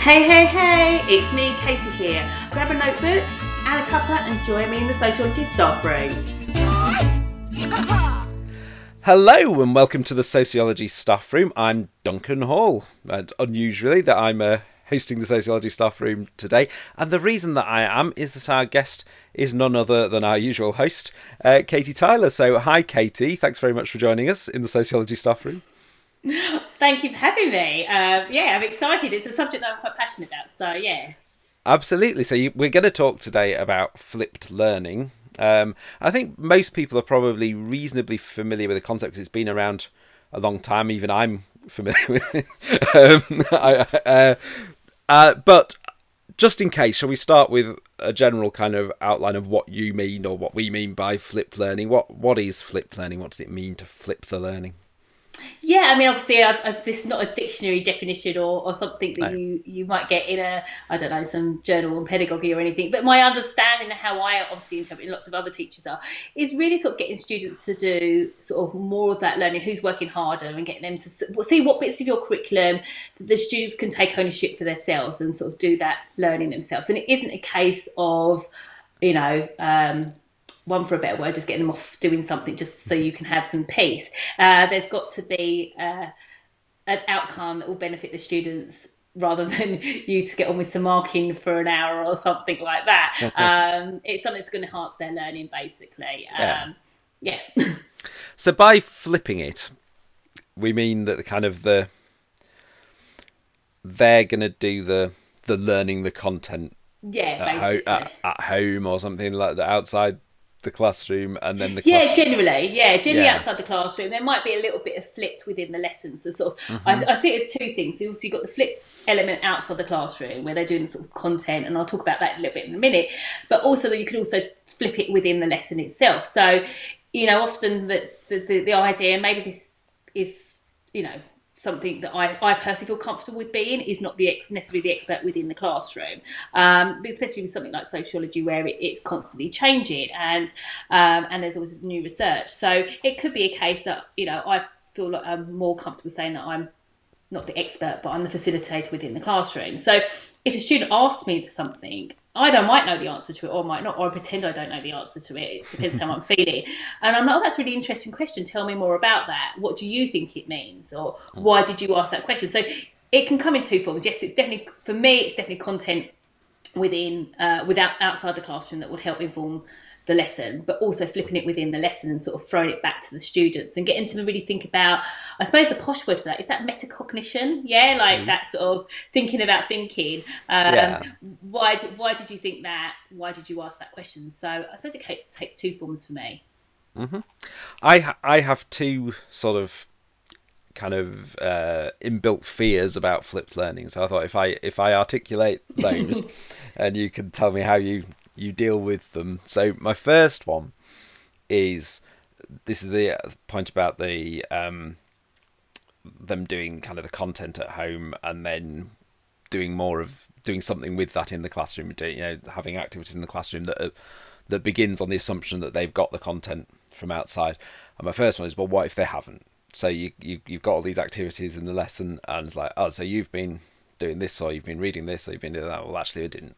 Hey, hey, hey, it's me, Katie here. Grab a notebook and a cuppa and join me in the sociology staff room. Hello and welcome to the Sociology Staff Room. I'm Duncan Hall, and unusually that I'm uh, hosting the Sociology Staff Room today. And the reason that I am is that our guest is none other than our usual host, uh, Katie Tyler. So, hi, Katie. Thanks very much for joining us in the Sociology Staff Room. Thank you for having me. Uh, yeah, I'm excited. It's a subject that I'm quite passionate about. So, yeah. Absolutely. So, you, we're going to talk today about flipped learning. Um, I think most people are probably reasonably familiar with the concept because it's been around a long time. Even I'm familiar with it. um, I, uh, uh, but just in case, shall we start with a general kind of outline of what you mean or what we mean by flipped learning? What what is flipped learning? What does it mean to flip the learning? Yeah, I mean, obviously, I've, I've, this is not a dictionary definition or, or something that No. you, you might get in a, I don't know, some journal on pedagogy or anything. But my understanding of how I obviously interpret, and lots of other teachers are, is really sort of getting students to do sort of more of that learning, who's working harder, and getting them to see what bits of your curriculum the students can take ownership for themselves and sort of do that learning themselves. And it isn't a case of, you know, um, one for a better word, just getting them off doing something just so you can have some peace. Uh, there's got to be uh, an outcome that will benefit the students rather than you to get on with some marking for an hour or something like that. um, it's something that's going to enhance their learning, basically. Yeah. Um, yeah. So by flipping it, we mean that the kind of the they're going to do the the learning the content yeah, at, ho- basically. at, at home or something like that outside the classroom, and then the Yeah, class- generally, yeah, generally Yeah. outside the classroom, there might be a little bit of flipped within the lessons. So sort of, Mm-hmm. I, I see it as two things. So obviously, you've got the flipped element outside the classroom where they're doing sort of content, and I'll talk about that a little bit in a minute. But also, that you could also flip it within the lesson itself. So, you know, often the the, the, the idea, maybe this is, you know. Something that I, I personally feel comfortable with being is not the ex, necessarily the expert within the classroom, um, especially with something like sociology where it, it's constantly changing and um, and there's always new research. So it could be a case that you know I feel like I'm more comfortable saying that I'm not the expert, but I'm the facilitator within the classroom. So if a student asks me something, either I might know the answer to it or I might not, or I pretend I don't know the answer to it. It depends how I'm feeling. And I'm like, oh, that's a really interesting question. Tell me more about that. What do you think it means? Or why did you ask that question? So it can come in two forms. Yes, it's definitely, for me, it's definitely content within uh, without outside the classroom that would help inform the lesson, but also flipping it within the lesson and sort of throwing it back to the students and getting them to really think about. I suppose the posh word for that is that metacognition, yeah, like that sort of thinking about thinking. Um, Yeah. Why did, why did you think that? Why did you ask that question? So I suppose it takes two forms for me. Mhm. I I have two sort of kind of uh, inbuilt fears about flipped learning. So I thought if I if I articulate those, and you can tell me how you you deal with them. So my first one is this is the point about the um, them doing kind of the content at home and then doing more of doing something with that in the classroom. Doing, you know, having activities in the classroom that are, that begins on the assumption that they've got the content from outside. And my first one is, well, what if they haven't? So you, you you've got all these activities in the lesson, and it's like, oh, so you've been doing this, or you've been reading this, or you've been doing that. Well, actually, I didn't.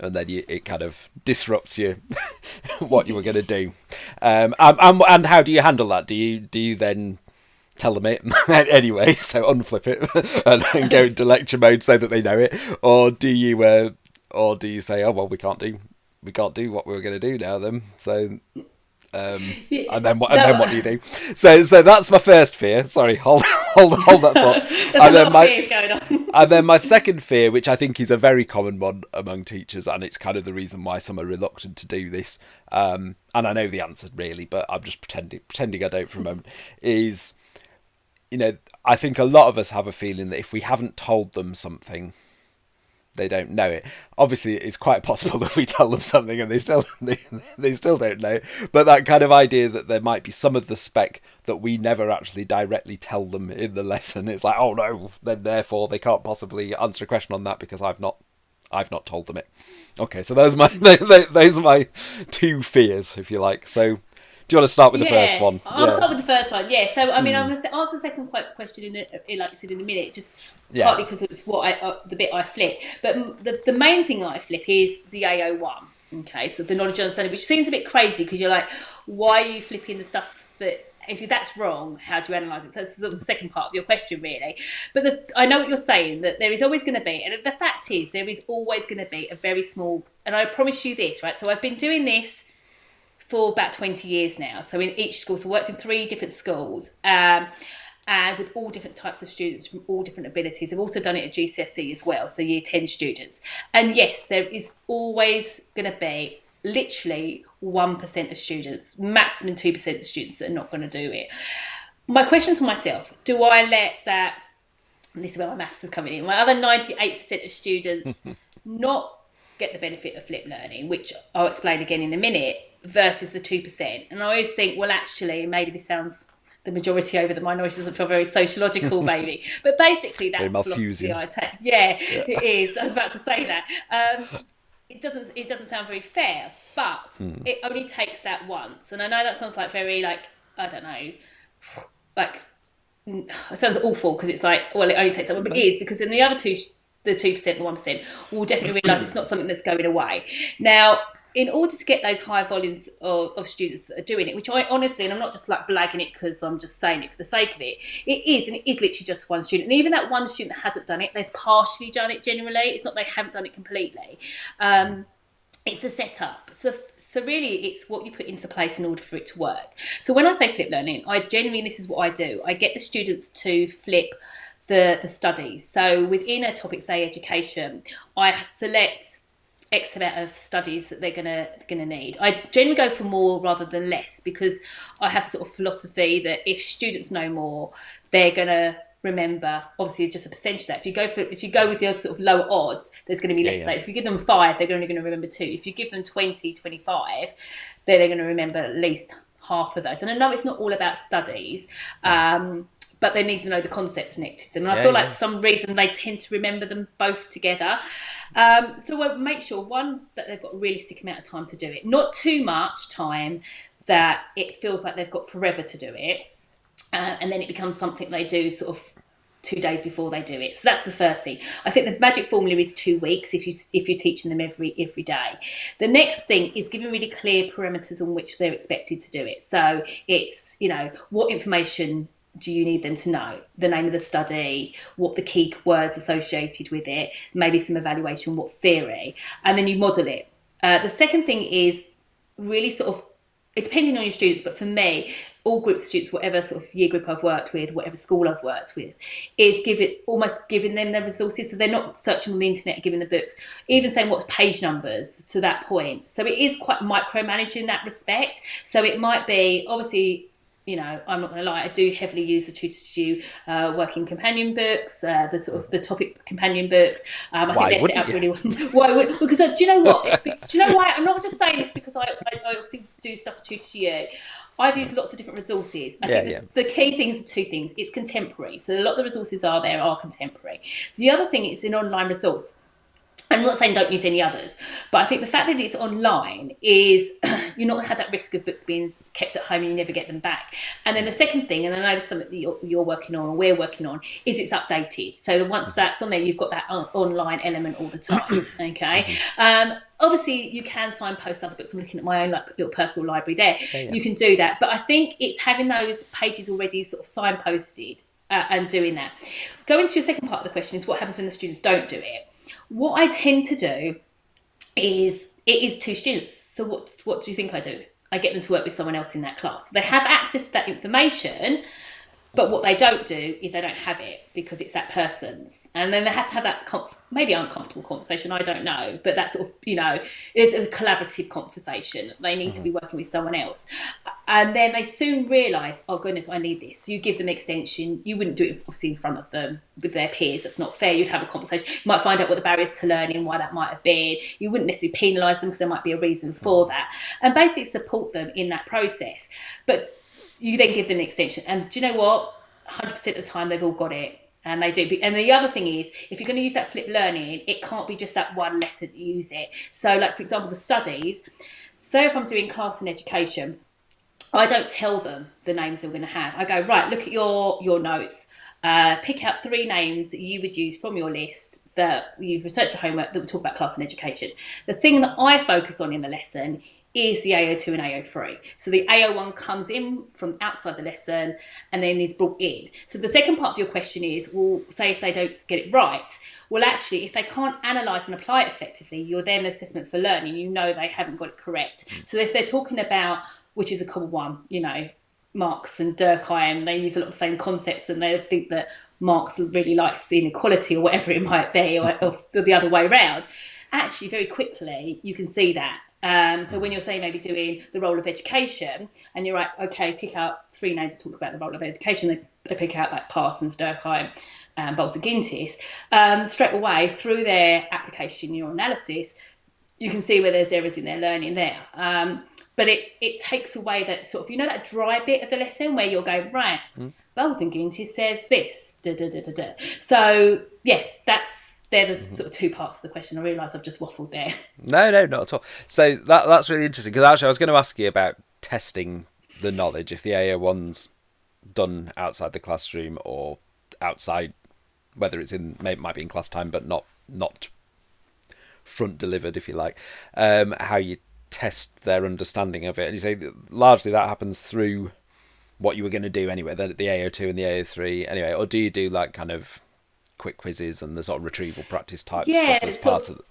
And then you, it kind of disrupts you what you were going to do. Um, and, and and how do you handle that? Do you do you then tell them it anyway, so unflip it and, and go into lecture mode so that they know it, or do you, uh, or do you say, oh well, we can't do, we can't do what we were going to do now then, so. Um, and then what? And No. then what do you do? So, so that's my first fear. Sorry, hold, hold, hold that thought. And then my, going on. and then my second fear, which I think is a very common one among teachers, and it's kind of the reason why some are reluctant to do this. Um, and I know the answer really, but I'm just pretending pretending I don't for a moment. Is you know, I think a lot of us have a feeling that if we haven't told them something, they don't know it. Obviously, it's quite possible that we tell them something and they still they, they still don't know. But that kind of idea that there might be some of the spec that we never actually directly tell them in the lesson. It's like, oh no, then therefore they can't possibly answer a question on that because I've not I've not told them it. Okay, so those are my those are my two fears, if you like. So, Do you want to start with the Yeah, first one? I'll Yeah. start with the first one. Yeah. So I mean, I'm going to answer the second que- question in, a, in like I said in a minute, just Yeah. partly because it's what I uh, the bit I flip. But the the main thing I flip is the AO one. Okay, so the knowledge and understanding, which seems a bit crazy because you're like, why are you flipping the stuff that if that's wrong, how do you analyse it? So that's sort of the second part of your question, really. But the, I know what you're saying that there is always going to be, and the fact is, there is always going to be a very small. And I promise you this, right? So I've been doing this for about 20 years now. So in each school, so I worked in three different schools. Um, and with all different types of students from all different abilities. I've also done it at GCSE as well, so year 10 students. And yes, there is always going to be literally 1% of students, maximum 2% of students that are not going to do it. My question to myself do I let that, this is where my maths is coming in, my other 98% of students not get the benefit of flip learning, which I'll explain again in a minute, versus the 2%. And I always think, well, actually, maybe this sounds the majority over the minority doesn't feel very sociological, maybe. But basically, that's Very the philosophy I take. Yeah, it is. I was about to say that. Um, it doesn't. It doesn't sound very fair, but it only takes that once. And I know that sounds like very like I don't know, like it sounds awful because it's like well it only takes that one, but it is because in the other two, the two percent, the one percent, will definitely realise it's not something that's going away. Now, in order to get those high volumes of, of students that are doing it, which I honestly, and I'm not just like blagging it because I'm just saying it for the sake of it, it is, and it is literally just one student. And even that one student that hasn't done it, they've partially done it. Generally, it's not they haven't done it completely. Um, it's the setup. So, so really, it's what you put into place in order for it to work. So when I say flip learning, I genuinely this is what I do. I get the students to flip the the studies. So within a topic, say education, I select X amount of studies that they're gonna gonna need. I generally go for more rather than less because I have sort of philosophy that if students know more, they're gonna remember obviously it's just a percentage of that. If you go for if you go with the sort of lower odds, there's going to be less. yeah. Like if you give them five, they're only going to remember two. If you give them 20, 25, then they're going to remember at least half of those. And I know it's not all about studies. Um, but they need to know the concepts connected to them. And I feel yeah. like for some reason they tend to remember them both together. Um, so we'll make sure one that they've got a realistic amount of time to do it, not too much time that it feels like they've got forever to do it, uh, and then it becomes something they do sort of two days before they do it. So that's the first thing. I think the magic formula is two weeks if you if you're teaching them every every day. The next thing is giving really clear parameters on which they're expected to do it. So it's you know what information do you need them to know the name of the study what the key words associated with it maybe some evaluation what theory and then you model it uh, the second thing is really sort of depending on your students, but for me, all groups of students, whatever sort of year group I've worked with, whatever school I've worked with, is give it almost giving them the resources. So they're not searching on the internet, giving the books, even saying what page numbers to that point. So it is quite micromanaged in that respect. So it might be obviously you know, I'm not going to lie, I do heavily use the tutor2u uh, working companion books, uh, the sort of the topic companion books. Um, I Why think they're set up wouldn't really well. why would, because uh, do you know what? Be- do you know why? I'm not just saying this because I, I, I obviously do stuff for tutor2u. I've used lots of different resources. I Yeah, think the, the key things are two things. It's contemporary. So a lot of the resources are there are contemporary. The other thing is an online resource. I'm not saying don't use any others, but I think the fact that it's online is you're not going to have that risk of books being kept at home and you never get them back. And then the second thing, and I know it's something that you're, you're working on or we're working on, is it's updated. So once that's on there, you've got that on- online element all the time. Okay. Um, obviously, you can signpost other books. I'm looking at my own like little personal library there. yeah. You can do that, but I think it's having those pages already sort of signposted uh, and doing that. Going to your second part of the question is what happens when the students don't do it. What I tend to do is it is two students. So what what do you think I do? I get them to work with someone else in that class. They have access to that information, but what they don't do is they don't have it because it's that person's, and then they have to have that conf- maybe uncomfortable conversation. I don't know, but that sort of you know it's a collaborative conversation. They need to be mm-hmm. working with someone else, and then they soon realise, oh goodness, I need this. You give them extension. You wouldn't do it obviously in front of them with their peers. That's not fair. You'd have a conversation. You might find out what the barriers to learning, why that might have been. You wouldn't necessarily penalise them because there might be a reason for mm. that, and basically support them in that process. But you then give them an extension. And do you know what? 100% of the time, they've all got it. And they do. And the other thing is, if you're going to use that flip learning, it can't be just that one lesson use it. So, like, for example, the studies. So, if I'm doing class and education, I don't tell them the names they're going to have. I go right, look at your your notes. Uh, pick out three names that you would use from your list that you've researched for homework that would talk about class and education. The thing that I focus on in the lesson is the AO2 and AO3. So the AO1 comes in from outside the lesson and then is brought in. So the second part of your question is, well, say if they don't get it right, well, actually, if they can't analyse and apply it effectively, you're then assessment for learning. You know they haven't got it correct. Mm. So if they're talking about, which is a common one, you know, Marx and Durkheim, they use a lot of the same concepts and they think that Marx really likes the inequality or whatever it might be, or, mm. or the other way around. Actually, very quickly, you can see that um, so when you're saying maybe doing the role of education, and you're like, okay, pick out three names to talk about the role of education. They, they pick out like Parsons, Durkheim, um, Gintis. Um, straight away through their application, your analysis, you can see where there's errors in their learning there. Um, but it, it takes away that sort of you know that dry bit of the lesson where you're going right. Mm. Bowles and Gintis says this. Da, da, da, da, da. So yeah, that's they're the sort of two parts of the question. I realise I've just waffled there. No, no, not at all. So that that's really interesting because actually I was going to ask you about testing the knowledge if the AO1's done outside the classroom or outside, whether it's in may, might be in class time but not not front delivered if you like. Um, how you test their understanding of it, and you say largely that happens through what you were going to do anyway, the, the AO2 and the AO3 anyway, or do you do like kind of quick quizzes and the sort of retrieval practice type yeah, stuff as part of, of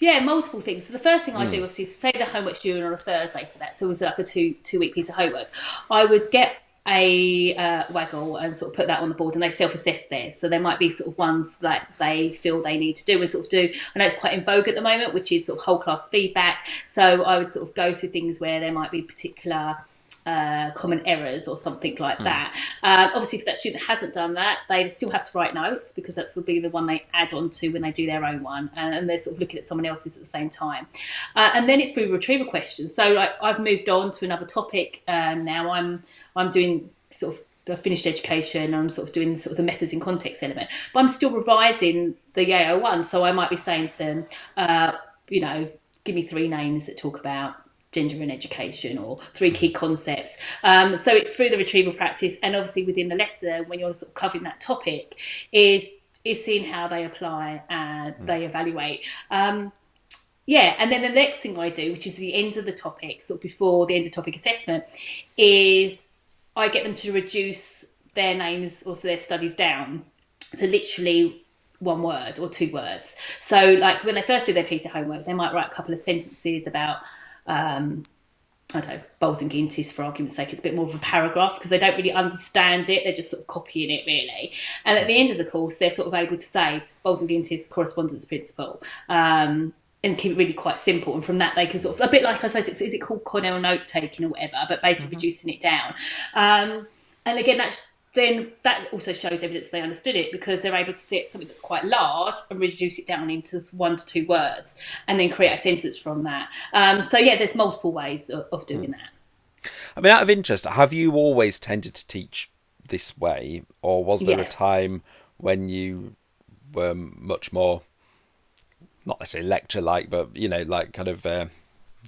yeah, multiple things. So the first thing I do, hmm. obviously, say the homework's due on a Thursday for that, so it was like a two two week piece of homework. I would get a uh, WAGOLL and sort of put that on the board, and they self assess theirs. So there might be sort of ones that they feel they need to do and sort of do. I know it's quite in vogue at the moment, which is sort of whole class feedback. So I would sort of go through things where there might be particular uh, common errors or something like mm. that. Um, obviously, if that student hasn't done that, they still have to write notes because that's will be the one they add on to when they do their own one, and, and they're sort of looking at someone else's at the same time. Uh, and then it's through retrieval questions. So like, I've moved on to another topic um, now. I'm I'm doing sort of the finished education. I'm sort of doing sort of the methods in context element, but I'm still revising the AO one. So I might be saying to them, uh, you know, give me three names that talk about gender and education or three key concepts. Um, so it's through the retrieval practice and obviously within the lesson when you're sort of covering that topic is is seeing how they apply and mm. they evaluate. Um, yeah, and then the next thing I do, which is the end of the topic, sort of before the end of topic assessment, is I get them to reduce their names or their studies down to literally one word or two words. So, like when they first do their piece of homework, they might write a couple of sentences about um, I don't know, Bowles and Gintis for argument's sake, it's a bit more of a paragraph because they don't really understand it. They're just sort of copying it, really. And at the end of the course, they're sort of able to say Bowles and Gintis correspondence principle um, and keep it really quite simple. And from that, they can sort of, a bit like I suppose, is it called Cornell note taking or whatever, but basically mm-hmm. reducing it down. Um, and again, that's then that also shows evidence they understood it because they're able to take something that's quite large and reduce it down into one to two words and then create a sentence from that. Um, so, yeah, there's multiple ways of, of doing that. I mean, out of interest, have you always tended to teach this way, or was there yeah. a time when you were much more, not necessarily lecture like, but you know, like kind of uh,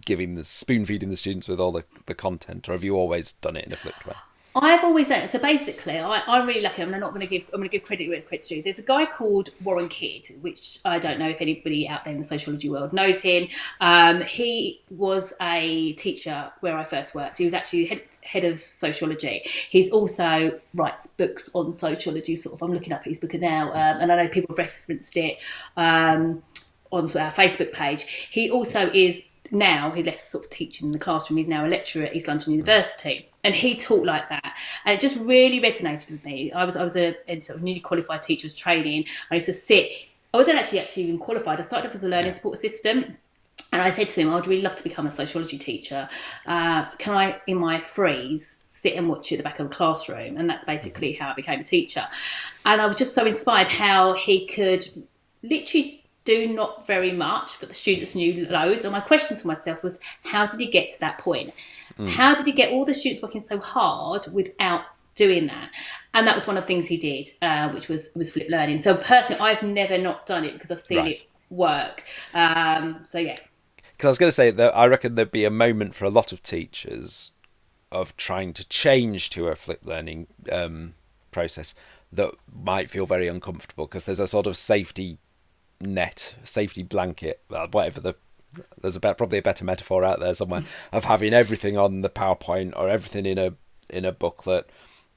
giving the spoon feeding the students with all the, the content, or have you always done it in a flipped way? I've always it. So basically, I, am really lucky. I'm not going to give. I'm going to give credit where credit's due. There's a guy called Warren Kidd, which I don't know if anybody out there in the sociology world knows him. Um, he was a teacher where I first worked. He was actually head, head of sociology. He's also writes books on sociology. Sort of. I'm looking up his book now, um, and I know people have referenced it um, on our Facebook page. He also is now. He left sort of teaching in the classroom. He's now a lecturer at East London University. And he taught like that. And it just really resonated with me. I was i was a, a sort of newly qualified teacher was training. I used to sit i wasn't actually actually even qualified. I started off as a learning support assistant. And i said to him i'd really love to become a sociology teacher. Uh, can i in my freeze sit and watch you at the back of the classroom? And that's basically how i became a teacher. And i was just so inspired how he could literally do not very much but the students knew loads and my question to myself was how did he get to that point Mm. How did he get all the students working so hard without doing that? And that was one of the things he did, uh, which was was flip learning. So personally, I've never not done it because I've seen right. it work. Um, so yeah. Because I was going to say that I reckon there'd be a moment for a lot of teachers of trying to change to a flipped learning um, process that might feel very uncomfortable because there's a sort of safety net, safety blanket, whatever the there's probably a better metaphor out there somewhere of having everything on the PowerPoint or everything in a in a booklet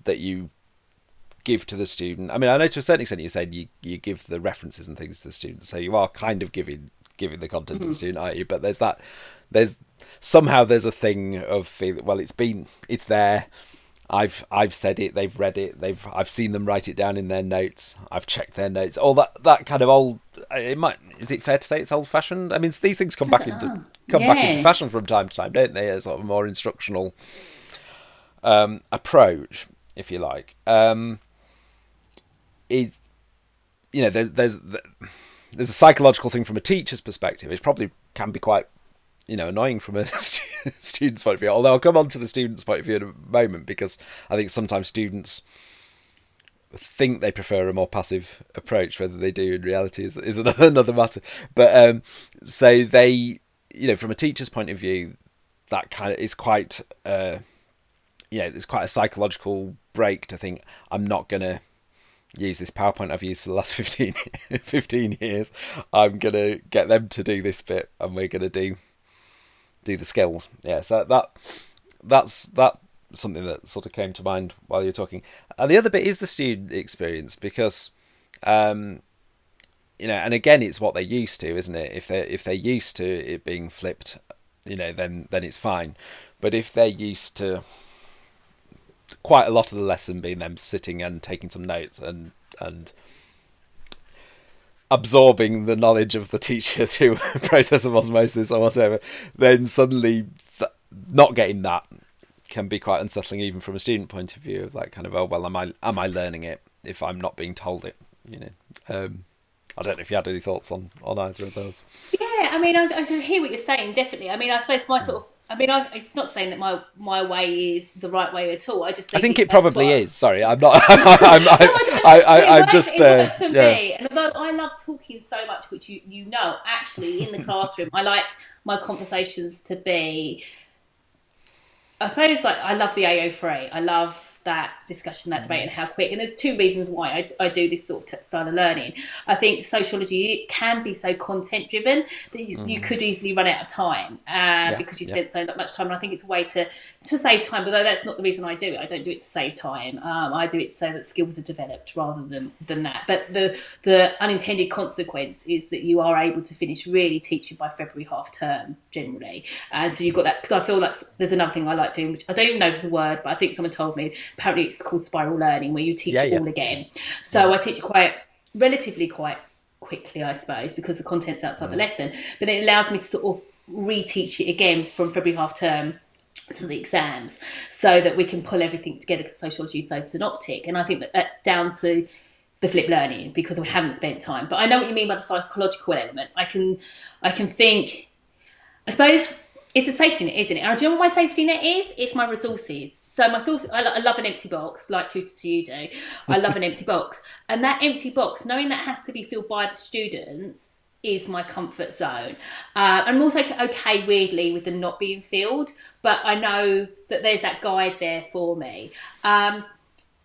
that you give to the student. I mean, I know to a certain extent you said you you give the references and things to the student, so you are kind of giving giving the content mm-hmm. to the mm-hmm. student, aren't you? But there's that there's somehow there's a thing of feeling well, it's been it's there. I've I've said it, they've read it, they've I've seen them write it down in their notes. I've checked their notes. All that that kind of old. It might is it fair to say it's old fashioned? I mean, these things come back into come yeah. back into fashion from time to time, don't they? A sort of more instructional um, approach, if you like. Um, is you know there's there's there's a psychological thing from a teacher's perspective. It probably can be quite you know annoying from a student's point of view. Although I'll come on to the student's point of view in a moment because I think sometimes students think they prefer a more passive approach. Whether they do in reality is, is another matter. But um, so they, you know, from a teacher's point of view, that kind of is quite, uh, you know, there's quite a psychological break to think I'm not gonna use this PowerPoint I've used for the last 15, 15 years. I'm gonna get them to do this bit, and we're gonna do do the skills. Yeah, so that that's that something that sort of came to mind while you're talking. And the other bit is the student experience because, um, you know, and again, it's what they're used to, isn't it? If they if they're used to it being flipped, you know, then then it's fine. But if they're used to quite a lot of the lesson being them sitting and taking some notes and and absorbing the knowledge of the teacher through a process of osmosis or whatever, then suddenly th- not getting that can be quite unsettling, even from a student point of view. Of like, kind of, oh well, am I am I learning it if I'm not being told it? You know. Um, I don't know if you had any thoughts on on either of those. Yeah, I mean, I, I hear what you're saying. Definitely. I mean, I suppose my sort of I mean, I, it's not saying that my my way is the right way at all. I just think I think it, probably is. Sorry, I'm not. I'm, I'm, I, I, I, am just. Uh, for yeah. me, and although I love talking so much, which you you know, actually in the classroom, I like my conversations to be. I suppose like I love the AO3. I love that discussion, that debate, and how quick. And there's two reasons why I, I do this sort of style of learning. I think sociology can be so content driven that you, mm. you, could easily run out of time uh, yeah. because you spend yeah. so much time. And I think it's a way to to save time. Although that's not the reason I do it. I don't do it to save time. Um, I do it so that skills are developed rather than than that. But the the unintended consequence is that you are able to finish really teaching by February half term generally. And so you've got that because I feel like there's another thing I like doing, which I don't even know if it's a word, but I think someone told me apparently it's called spiral learning where you teach yeah, it yeah. all again. So yeah. I teach it quite relatively quite quickly, I suppose, because the content's outside mm. the lesson. But it allows me to sort of reteach it again from February half term to the exams so that we can pull everything together because sociology is so synoptic. And I think that that's down to the flip learning because we haven't spent time. But I know what you mean by the psychological element. I can I can think I suppose it's a safety net, isn't it? And do you know what my safety net is? It's my resources. So myself, I, I love an empty box, like tutor2u do. I love an empty box, and that empty box, knowing that has to be filled by the students, is my comfort zone. Uh, I'm also okay, weirdly, with them not being filled, but I know that there's that guide there for me. Um,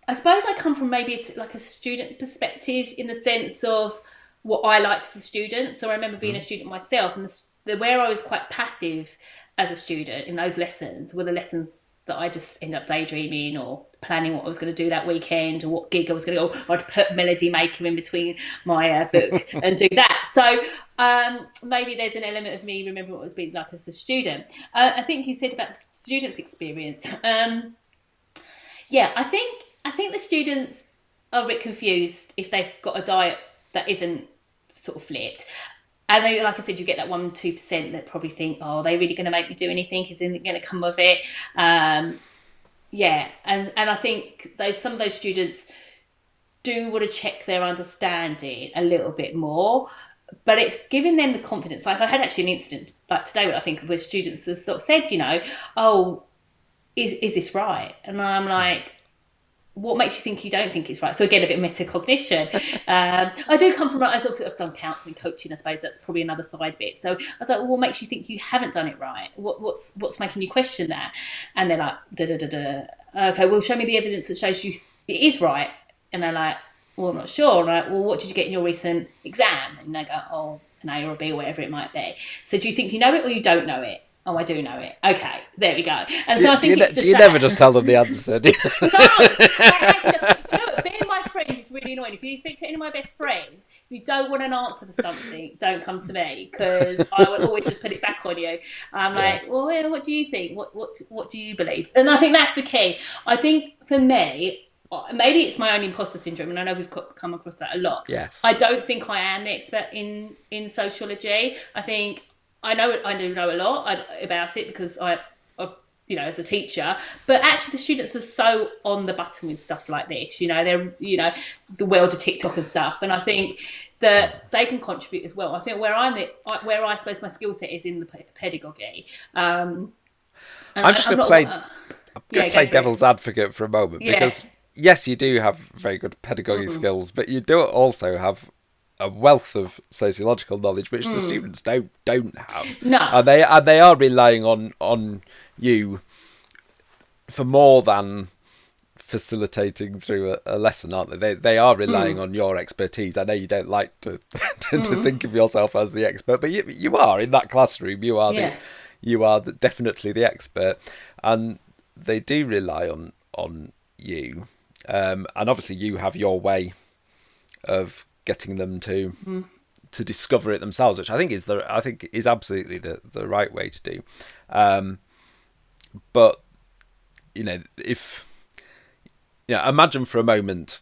I suppose I come from maybe like a student perspective in the sense of what I liked as a student. So I remember being a mm. student myself, and the, the where I was quite passive as a student in those lessons were the lessons that I just end up daydreaming or planning what I was going to do that weekend or what gig I was going to go. I'd put Melody Maker in between my uh, book and do that. So um, maybe there's an element of me remembering what it was being like as a student. Uh, I think you said about the students' experience. Um, yeah, I think I think the students are a bit confused if they've got a diet that isn't sort of flipped. And then, like I said, you get that one two percent that probably think, "Oh, are they really going to make me do anything? Is anything going to come of it?" Um, yeah, and and I think those some of those students do want to check their understanding a little bit more, but it's giving them the confidence. Like I had actually an incident like today, where I think where students have sort of said, you know, "Oh, is is this right?" And I'm like, what makes you think you don't think it's right? So again, a bit of metacognition. um, I do come from I've done counselling, coaching. I suppose that's probably another side bit. So I was like, well, what makes you think you haven't done it right? What, what's what's making you question that? And they're like, da da da da. Okay, well, show me the evidence that shows you it is right. And they're like, well, I'm not sure. Right? Well, what did you get in your recent exam? And they go, oh, an A or a B, whatever it might be. So do you think you know it or you don't know it? Oh, I do know it. Okay, there we go. And do, so I do think you, it's just do you that. never just tell them the answer? do you? No, I actually, know, being my friend is really annoying. If you speak to any of my best friends, if you don't want an answer for something, don't come to me because I will always just put it back on you. I'm like, well, well, what do you think? What what what do you believe? And I think that's the key. I think for me. uh, Maybe it's my own imposter syndrome, and I know we've come across that a lot. Yes. I don't think I am the expert in in sociology. I think I know I do know a lot about it because I, I, you know, as a teacher. But actually, the students are so on the button with stuff like this. You know, they're you know the world of TikTok and stuff, and I think that they can contribute as well. I think where I'm the, where I suppose my skill set is in the pedagogy. Um, I'm just gonna play- uh, I'm going to go play it. devil's advocate for a moment Yeah. because yes, you do have very good pedagogy Mm-hmm. skills, but you do also have a wealth of sociological knowledge which the students don't don't have. Mm. No. and they and they are relying on on you for more than facilitating through a, a lesson, aren't they? They they are relying Mm. on your expertise. I know you don't like to to, to think of yourself as the expert, but you you are in that classroom. You are Yeah. the you are the, definitely the expert, and they do rely on on you. Um, and obviously, you have your way of getting them to Mm-hmm. to discover it themselves, which I think is the I think is absolutely the the right way to do. Um, but you know, if you know, imagine for a moment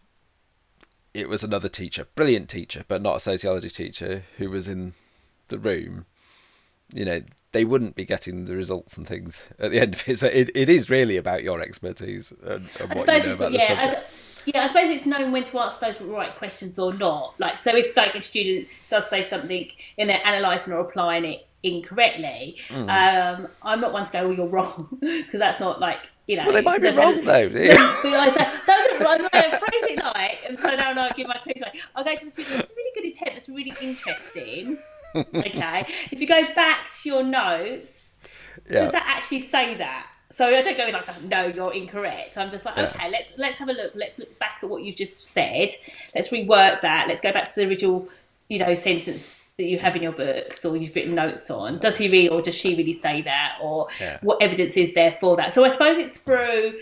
it was another teacher, brilliant teacher, but not a sociology teacher, who was in the room. You know, they wouldn't be getting the results and things at the end of it. So it, it is really about your expertise and, and what you know about the yeah, subject. Yeah, I suppose it's knowing when to ask those right questions or not. Like, so if like a student does say something and they're analysing or applying it incorrectly, Hmm. um, I'm not one to go, "Oh, you're wrong," because that's not like you know. Well, they might be wrong though. I say, that's what I'm going to phrase it like, and so now I give my clues like, I'll go to the student. It's a really good attempt. It's really interesting. okay, if you go back to your notes, yeah. does that actually say that? So I don't go in like, no, you're incorrect. I'm just like, Yeah. okay, let's let's have a look. Let's look back at what you've just said. Let's rework that. Let's go back to the original, you know, sentence that you have in your books or you've written notes on. Does he really or does she really say that? Or Yeah. what evidence is there for that? So I suppose it's through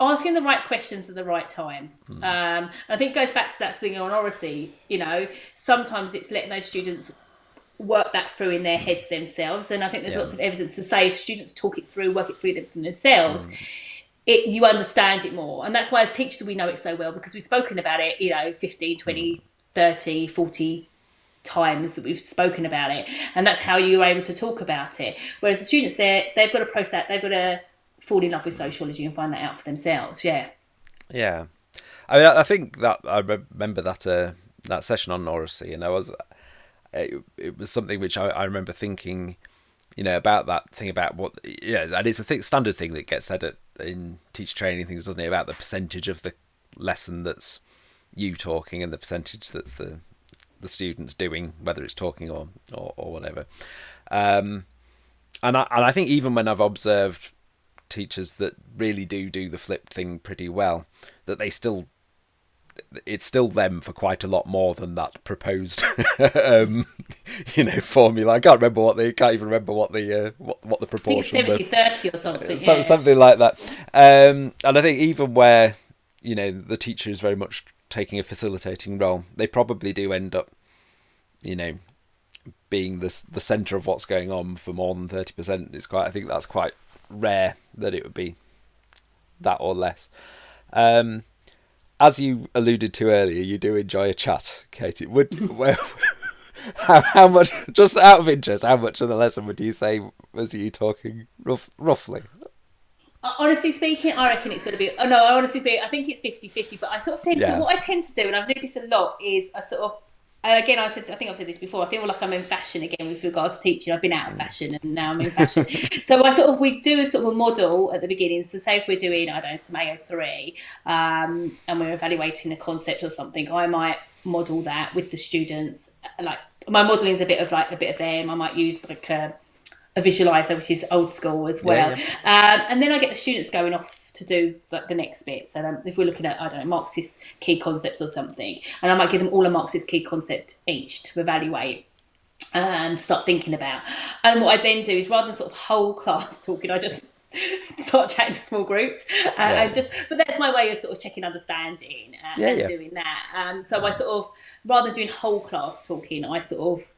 asking the right questions at the right time. Hmm. Um, I think it goes back to that thing on oracy. You know, sometimes it's letting those students work that through in their heads themselves. And I think there's Yeah. lots of evidence to say if students talk it through, work it through them themselves, Mm. it you understand it more. And that's why as teachers we know it so well because we've spoken about it, you know, 15, 20, 30, 40 times that we've spoken about it. And that's how you're able to talk about it. Whereas the students there, they've got to process, that they've got to fall in love with sociology and find that out for themselves. Yeah. Yeah, I mean, I think that I remember that uh, that session on oracy, and I was it, it was something which I, I remember thinking, you know, about that thing about what yeah, and it's a thing, standard thing that gets said at in teacher training things, doesn't it, about the percentage of the lesson that's you talking and the percentage that's the the students doing, whether it's talking or or, or whatever. Um, and I and I think even when I've observed teachers that really do do the flipped thing pretty well, that they still it's still them for quite a lot more than that proposed um you know formula i can't remember what they can't even remember what the uh, what, what the I proportion was 70 30 or something. some, yeah. something like that. Um, and I think even where you know the teacher is very much taking a facilitating role, they probably do end up, you know, being the the centre of what's going on for more than thirty percent. It's quite. I think that's quite rare that it would be that or less. Um, as you alluded to earlier, you do enjoy a chat, Katie. Would where, how, how much? Just out of interest, how much of the lesson would you say was you talking rough, roughly? Uh, Honestly speaking, I reckon it's going to be. Oh no, I honestly speaking, I think it's 50 50. But I sort of tend Yeah. to. What I tend to do, and I've noticed this a lot, is I sort of again, I said, I think I've said this before. I feel like I'm in fashion again with regards to teaching. I've been out of fashion and now I'm in fashion. so I sort of we do a sort of a model at the beginning. So say if we're doing I don't know some AO three, um, and we're evaluating a concept or something, I might model that with the students. Like my modelling is a bit of like a bit of them. I might use like a, a visualizer, which is old school as well. Yeah, yeah. Um, and then I get the students going off to do like the next bit. So um, if we're looking at I don't know Marxist key concepts or something, and I might give them all a Marxist key concept each to evaluate and start thinking about. And what I then do is rather than sort of whole class talking, I just start chatting to small groups uh, yeah. and just but that's my way of sort of checking understanding and, yeah, and yeah. doing that um, so i sort of rather than doing whole class talking i sort of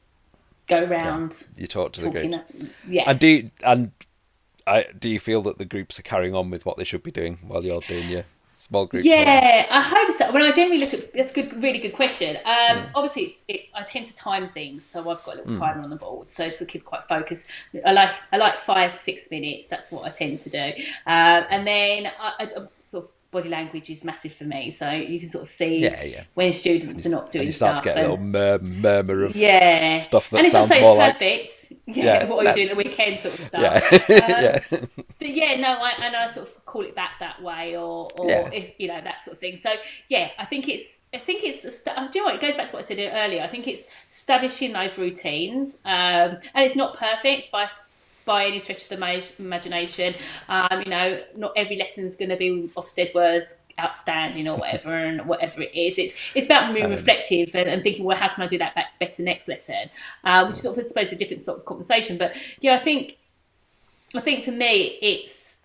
go around you talk to the group yeah and do and I, do you feel that the groups are carrying on with what they should be doing while you're doing your small group? Yeah, I hope so. When I generally look at that's a good, really good question. Um, mm. Obviously, it's, it's, I tend to time things, so I've got a little mm. timer on the board, so it's to keep quite focused. I like I like five six minutes. That's what I tend to do, uh, and then I, I, sort of body language is massive for me. So you can sort of see yeah, yeah. when students are not doing and you start stuff. to get a little mur- murmur of yeah. stuff that and sounds more like perfect. Yeah, yeah, what are you doing at the weekend sort of stuff. Yeah. Um, yeah. But yeah, no, I and I sort of call it back that way, or or yeah. if you know that sort of thing. So yeah, I think it's I think it's do you know what? It goes back to what I said earlier. I think it's establishing those routines, um, and it's not perfect by by any stretch of the imagination. Um, you know, not every lesson's going to be Ofsted words outstanding or whatever and whatever it is. It's it's about being reflective and, and, thinking well how can i do that better next lesson? Uh, which is sort of I suppose a different sort of conversation. But yeah i think i think for me it's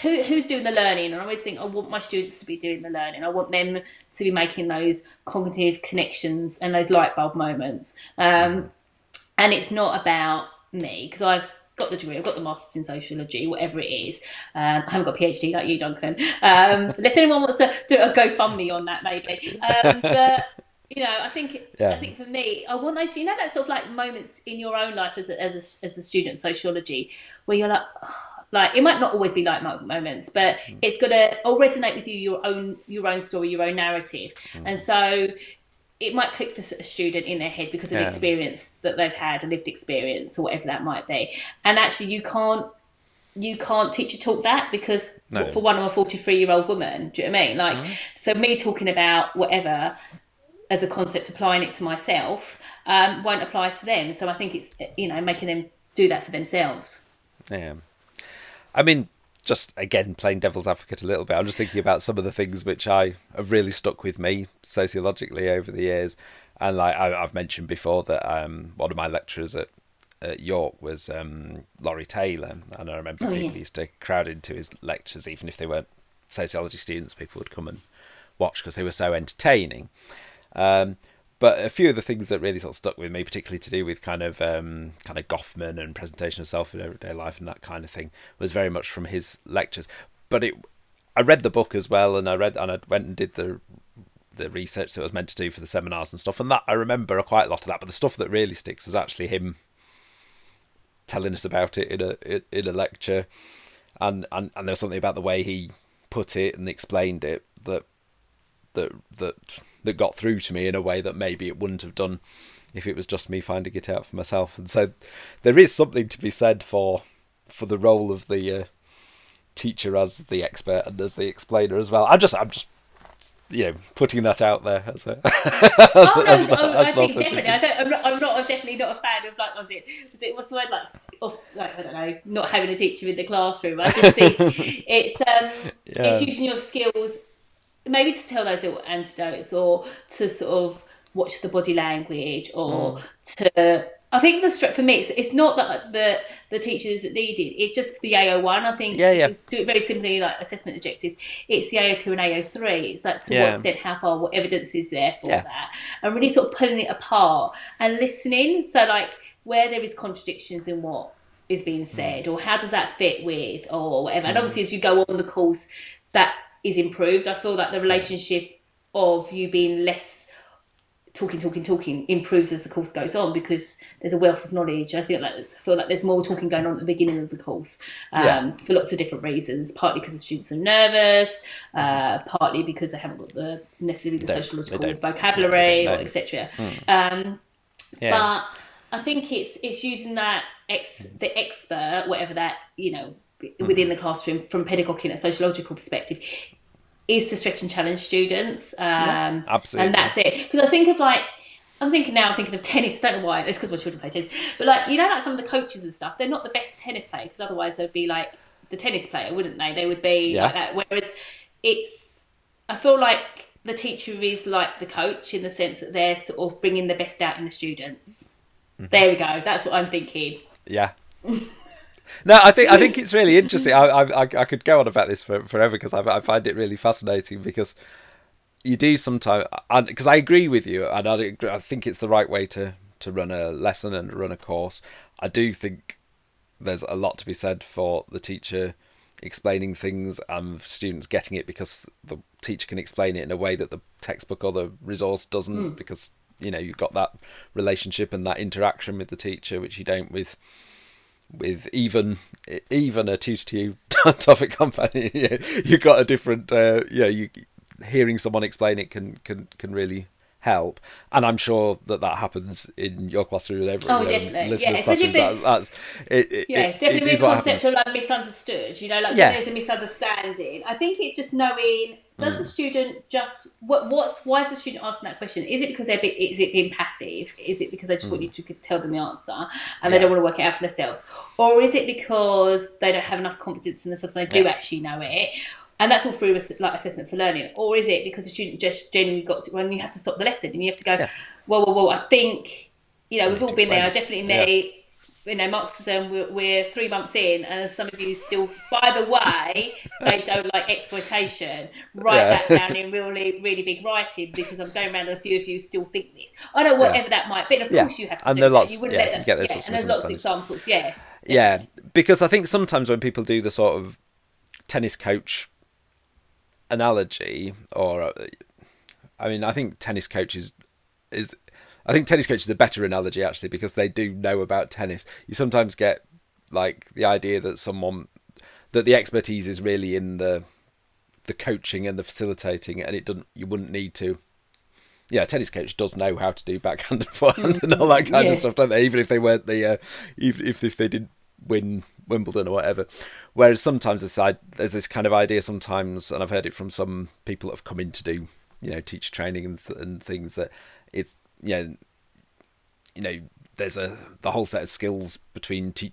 who, who's doing the learning? And i always think i want my students to be doing the learning. I want them to be making those cognitive connections and those light bulb moments. Um, and it's not about me because I've got the degree, I've got the masters in sociology, whatever it is. Um, I haven't got a PhD like you, Duncan. Um, unless anyone wants to do a GoFundMe on that, maybe. Um, but you know, I think yeah. I think for me, I want those. You know, that sort of like moments in your own life as a, as a, as a student sociology where you're like. Oh, like it might not always be like moments but mm. it's gonna all resonate with you your own your own story your own narrative mm. and so it might click for a student in their head because of yeah. the experience that they've had, a lived experience or whatever that might be. And actually, you can't you can't teach a talk that because no. for one, I'm a 43 year old woman. Do you know what I mean? Like, mm-hmm. so me talking about whatever as a concept, applying it to myself um, won't apply to them. So I think it's you know making them do that for themselves. Yeah, I mean, just again playing devil's advocate a little bit, I'm just thinking about some of the things which I have really stuck with me sociologically over the years. And like I, have mentioned before that um, one of my lecturers at, at York was um, Laurie Taylor, and I remember oh, people yeah. used to crowd into his lectures, even if they weren't sociology students. People would come and watch because they were so entertaining. Um, but a few of the things that really sort of stuck with me, particularly to do with kind of um, kind of Goffman and presentation of self in everyday life and that kind of thing, was very much from his lectures. But it, I read the book as well, and I read and I went and did the the research that I was meant to do for the seminars and stuff. And that I remember quite a lot of that. But the stuff that really sticks was actually him telling us about it in a in a lecture, and and and there was something about the way he put it and explained it that that that that got through to me in a way that maybe it wouldn't have done if it was just me finding it out for myself. And so there is something to be said for for the role of the uh, teacher as the expert and as the explainer as well. I'm just I'm just you know putting that out there as a as, oh, no, as, oh, as I think definitely. I don't, I'm not, I'm not I'm definitely not a fan of like was it was it what's the word like of like I don't know not having a teacher in the classroom. I just think it's um yeah. it's using your skills maybe to tell those little antidotes or to sort of watch the body language or mm. to I think the strip for me it's, it's not that the the teachers that needed it's just the AO one I think yeah yeah do it very simply like assessment objectives it's the AO two and AO three it's like to yeah. what extent how far what evidence is there for yeah. that and really sort of pulling it apart and listening so like where there is contradictions in what is being mm. said mm. or how does that fit with or whatever mm. and obviously as you go on the course that is improved. I feel like the relationship of you being less talking, talking, talking improves as the course goes on because there's a wealth of knowledge. I feel like I feel like there's more talking going on at the beginning of the course um, Yeah. for lots of different reasons. Partly because the students are nervous, uh, partly because they haven't got the necessarily the Don't- sociological vocabulary yeah, etc. Um, Yeah. but I think it's it's using that ex the expert, whatever that you know within the classroom from pedagogy and a sociological perspective, is to stretch and challenge students. Um, absolutely. and that's it. Because I think of like. I'm thinking now. I'm thinking of tennis. Don't know why. It's because my children play tennis. But like you know, like some of the coaches and stuff, they're not the best tennis players. Because otherwise, they'd be like the tennis player, wouldn't they? They would be Yeah. like that. Whereas it's, I feel like the teacher is like the coach in the sense that they're sort of bringing the best out in the students. Mm-hmm. There we go. That's what I'm thinking. Yeah. No, I think I think it's really interesting. I I, I could go on about this for, forever because I, I find it really fascinating because you do sometimes because I agree with you and I, I think it's the right way to to run a lesson and run a course. I do think there's a lot to be said for the teacher explaining things and students getting it because the teacher can explain it in a way that the textbook or the resource doesn't hmm. because you know you've got that relationship and that interaction with the teacher which you don't with with even even a tutor to topic company. You you got a different uh, know you hearing someone explain it can can can really help and i'm sure that that happens in your classroom and every Oh, definitely. listeners' Yeah, classrooms especially that, that's it, it, Yeah, it- definitely it is the what concept of like misunderstood. You know, like Yeah. there's a misunderstanding. I think it's just knowing does Mm. the student just what what's why is the student asking that question? Is it because they're be- is it being passive? Is it because they just want you to tell them the answer and they Mm. Don't want to work it out for themselves, or is it because they don't have enough confidence in themselves and they do actually know it? And that's all through like assessment for learning, or is it because the student just genuinely got to when you have to stop the lesson and you have to go, Yeah. whoa, whoa, whoa! I think you know we've all been there. Definitely this. me you know, Marxism, we're, we're three months in, and some of you still, by the way, they don't like exploitation. Write Yeah. that down in really, really big writing because I'm going around and a few of you still think this. I know whatever that might be. And of course, you have to And do there are lots- You wouldn't let them. get those yeah, and there's lots of examples. Yeah. yeah because i think sometimes when people do the sort of tennis coach analogy or uh, i mean i think tennis coaches is i think tennis coaches a better analogy actually because they do know about tennis you sometimes get like the idea that someone that the expertise is really in the the coaching and the facilitating and it doesn't you wouldn't need to yeah, a tennis coach does know how to do backhand and forehand and all that kind Yeah. of stuff, don't they? Even if they weren't the, uh, even if if they didn't win Wimbledon or whatever. Whereas sometimes this there's this kind of idea sometimes, and I've heard it from some people that have come in to do, you know, teacher training and th- and things that it's you know, you know, there's a the whole set of skills between te-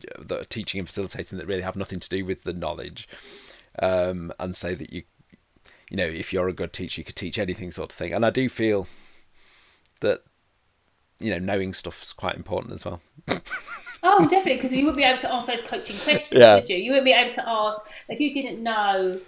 teaching and facilitating that really have nothing to do with the knowledge, um, and say that you you know, if you're a good teacher, you could teach anything sort of thing. And I do feel that, you know, knowing stuff's quite important as well. Oh, definitely, because you wouldn't be able to ask those coaching questions, Yeah. would you? You wouldn't be able to ask if you didn't know.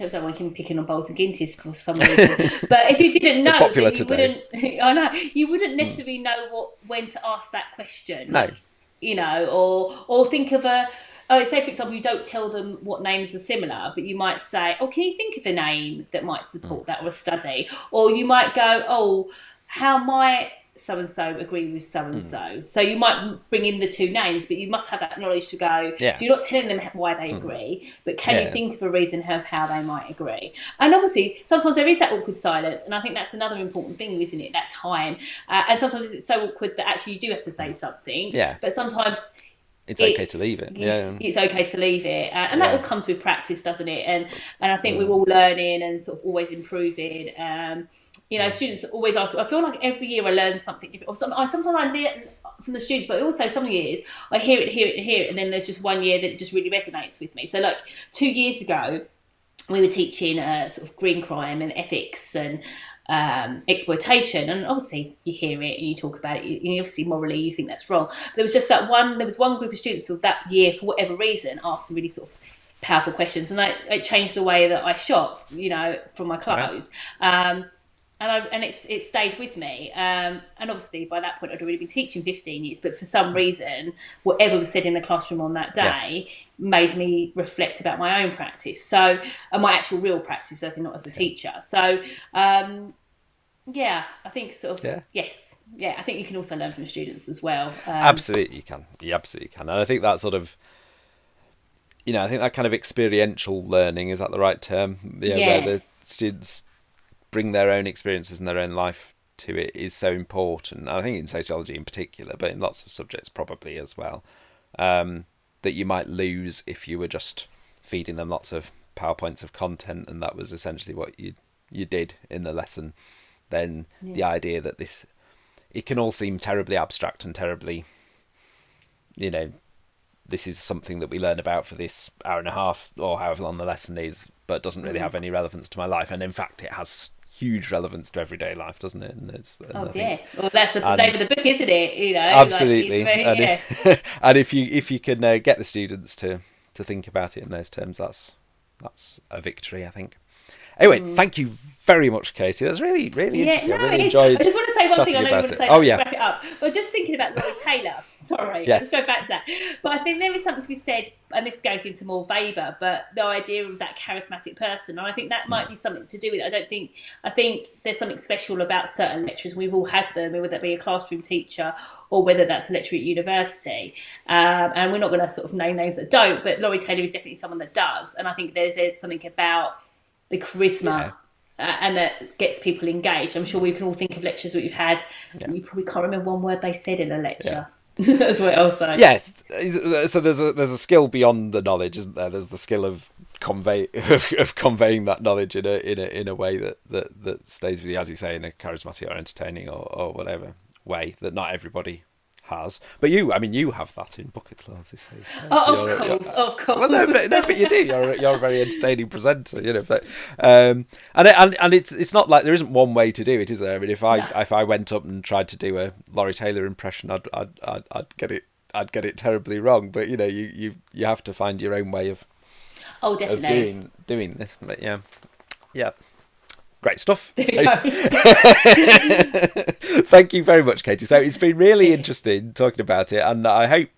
I don't want him picking on Bowles and Gintis for some reason, but if you didn't know, popular you today. wouldn't. I know you wouldn't hmm. necessarily know what when to ask that question. No. Like, you know, or or think of a. Oh, say for example, you don't tell them what names are similar, but you might say, "Oh, can you think of a name that might hmm. support that or a study?" Or you might go, "Oh, how might so and so agree with so and so?" So you might bring in the two names, but you must have that knowledge to go. Yeah. So you're not telling them why they agree, but can Yeah. you think of a reason of how they might agree? And obviously, sometimes there is that awkward silence, and I think that's another important thing, isn't it? That time, uh, and sometimes it's so awkward that actually you do have to say something. Yeah. But sometimes It's okay to leave it. Yeah. it's okay to leave it, uh, and that Yeah. all comes with practice, doesn't it? And and I think we're all learning and sort of always improving. Um, you know, students always ask. I feel like every year I learn something different, or some, I, sometimes I learn from the students, but also some years I hear it, hear it, and hear it, and then there's just one year that it just really resonates with me. So, like two years ago, we were teaching uh, sort of green crime and ethics and um, exploitation, and obviously you hear it and you talk about it. You, you obviously morally you think that's wrong. There was just that one. There was one group of students who that year, for whatever reason, asked some really sort of powerful questions, and I, it changed the way that I shop. You know, from my clothes. Um, and I, and it's it stayed with me. Um, and obviously by that point I'd already been teaching 15 years, but for some reason, whatever was said in the classroom on that day made me reflect about my own practice. So, and my actual real practice, as in not as a teacher. So, um, Yeah, I think sort of. Yeah. Yes. Yeah, I think you can also learn from the students as well. Um, absolutely, you can. You absolutely can. And I think that sort of, you know, I think that kind of experiential learning is that the right term? Yeah, Yeah. where the students bring their own experiences and their own life to it is so important. I think in sociology in particular, but in lots of subjects probably as well. Um, that you might lose if you were just feeding them lots of powerpoints of content, and that was essentially what you you did in the lesson. Then the idea that this it can all seem terribly abstract and terribly, you know, this is something that we learn about for this hour and a half or however long the lesson is, but doesn't really have any relevance to my life. And in fact, it has huge relevance to everyday life, doesn't it? And it's, and Oh yeah. Well, that's the name of the book, isn't it? You know. absolutely very- and, yeah. if, and if you if you can uh, get the students to to think about it in those terms that's that's a victory i think anyway thank you very much katie that's really really Mm. Yeah, interesting no, i really enjoyed I just want to say one thing. I know you want to it. say. oh yeah Wrap it up. Was just thinking about Laurie Taylor. Sorry, Yes. let's go back to that. But I think there is something to be said, and this goes into more Weber, but the idea of that charismatic person, and I think that might be something to do with it. I don't think. I think there's something special about certain lecturers. We've all had them, whether that be a classroom teacher or whether that's a lecturer at university. Um, and we're not going to sort of name names that don't, but Laurie Taylor is definitely someone that does. And I think there's a, something about the charisma uh, and that gets people engaged. I'm sure we can all think of lectures that we've had. You probably can't remember one word they said in a lecture as well. So yes so there's a there's a skill beyond the knowledge isn't there there's the skill of convey of, of conveying that knowledge in a in a in a way that that that stays with you as you say in a charismatic or entertaining or, or whatever way that not everybody has but you i mean you have that in bucket classes so, Oh, of course, of course. well, no, but no, but you do. You're a- you're a very entertaining presenter, you know. But um, and it- and and it's it's not like there isn't one way to do it, is there? I mean, if I No. if I went up and tried to do a Laurie Taylor impression, I'd I'd I'd, I'd get it I'd get it terribly wrong. But you know, you you you have to find your own way of oh, of definitely. doing doing this. But yeah, yeah. Great stuff. So- go. Thank you very much, Katie. So it's been really interesting talking about it, and I hope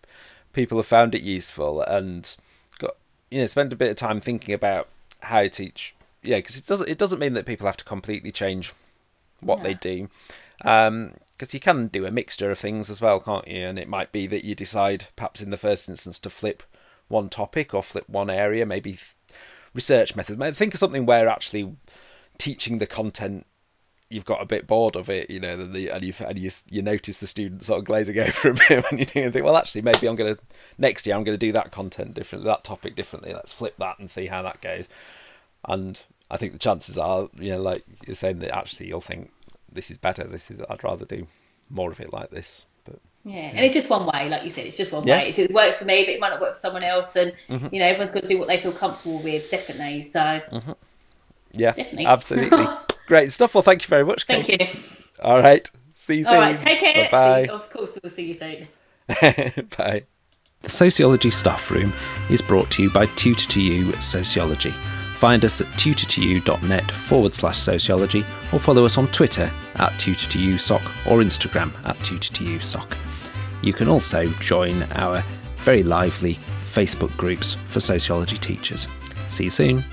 people have found it useful and got you know spent a bit of time thinking about how to teach. Yeah, because it doesn't it doesn't mean that people have to completely change what they do. Um, because you can do a mixture of things as well, can't you? And it might be that you decide, perhaps in the first instance, to flip one topic or flip one area, maybe research methods. Maybe Think of something where actually teaching the content you've got a bit bored of it, you know, the, the, and you and you you notice the students sort of glazing over a bit when you're doing it. Think, well, actually, maybe I'm gonna next year I'm gonna do that content differently, that topic differently. Let's flip that and see how that goes. And I think the chances are, you know, like you're saying, that actually you'll think this is better. This is I'd rather do more of it like this. But Yeah, and it's just one way, like you said, it's just one Yeah. Mm-hmm. way. It just works for me, but it might not work for someone else. And you know, everyone's got to do what they feel comfortable with, definitely. So yeah, Definitely. absolutely, great stuff. Well, thank you very much, thank you. All right, see you soon. All right, take care. Bye Of course, we'll see you soon. bye. bye. The Sociology Staff Room is brought to you by tutor2u Sociology. Find us at tutor2u.net forward slash sociology or follow us on Twitter at tutor2usoc or Instagram at tutor2usoc. You can also join our very lively Facebook groups for sociology teachers. See you soon.